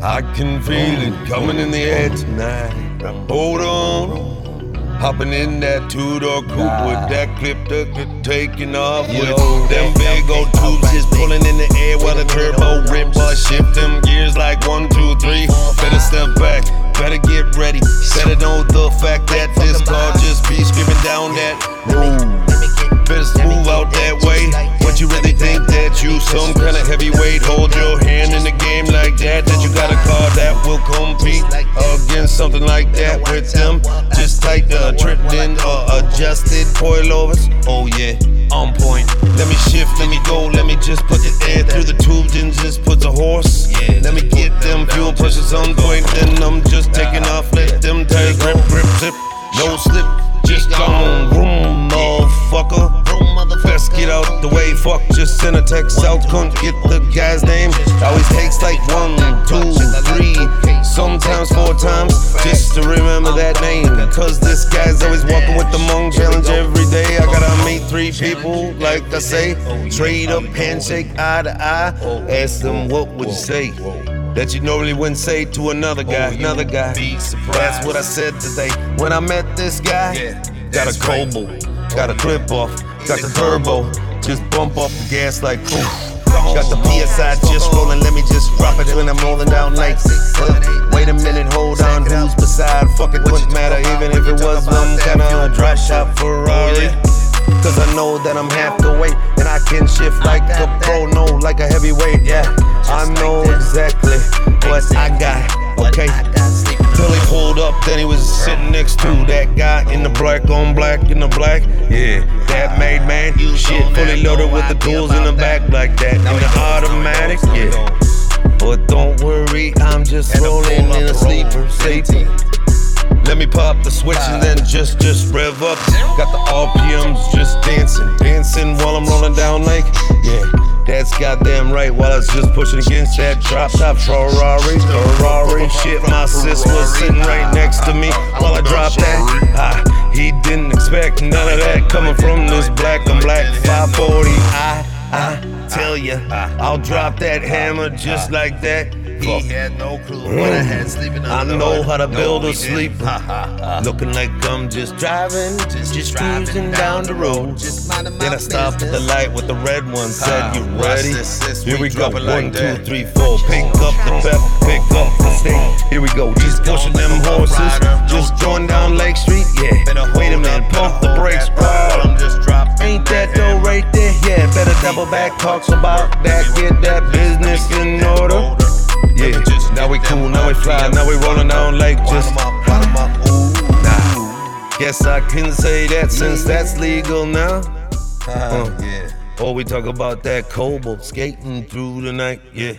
I can feel it coming in the air tonight. Hold on. Hopping in that two-door coupe with that clip that taking off with them big old tubes just pulling in the air while the turbo rip boy shift them gears like one, two, three. Better step back, better get ready. Better know the fact that this car just be screaming down that road. Better move out that way. What you really think that you some kind of heavyweight? Hold your hand in the game like that. You got a car that will compete against something like that with them. Just like the tripped in or adjusted coilovers. Oh yeah, on point. Let me shift, let me go, let me just put the air through the tubes and just put the horse. Let me get them fuel pressures on point. Then I'm just taking The way, fuck, just send a text out, couldn't get the guy's name. Always takes like one, two, three, sometimes four times, just to remember that name. Cause this guy's always walking with the Hmong challenge every day. I gotta meet three people, like I say, trade up handshake, eye to eye. Ask them, what would you say? That you normally wouldn't say to another guy, another guy. That's what I said today. When I met this guy, got a Cobalt, got a clip off, got the turbo, just bump up the gas like poof. Got the PSI just rolling, let me just drop it when I'm rolling down like. Uh, wait a minute, hold on, who's beside? Fuck it, wouldn't matter even if it was some kind of drop top Ferrari. Cause I know that I'm half the weight and I can shift like a pro, no, like a heavyweight. Yeah, I know exactly that guy in the black on black in the black. Yeah, that made man. Shit, fully loaded with the tools in the back like that. In the automatic, yeah. But don't worry, I'm just rolling in a sleeper, sleeper. Let me pop the switch and then just just rev up. Got the RPMs just dancing, dancing while I'm rolling down like yeah. That's goddamn right. While I was just pushing against that drop top Ferrari, Ferrari. Shit, my sis was sitting right next to me while I dropped that. He didn't expect none of that coming from this black and black 540. I, I tell ya, I'll drop that hammer just like that. He had no clue what I had mm. sleeping I the know how to build he a sleeper. Looking like I'm just driving, just, Just cruising driving down the road. Just Then I stopped at the light with the red one. Said, "You ready? this, Here we go. it like One, two, that. three, four. Pick up the pep, pick up the stick. Here we go. Just pushing them horses. Just going down Lake Street. Yeah. Wait a minute. Pump the brakes. I'm just dropping. Ain't that dough right there? Yeah. Better double back. Talks about that. Get that business in order. Guess I can say that since that's legal now. Uh, Yeah. Or we talk about that cobalt skating through the night. Yeah.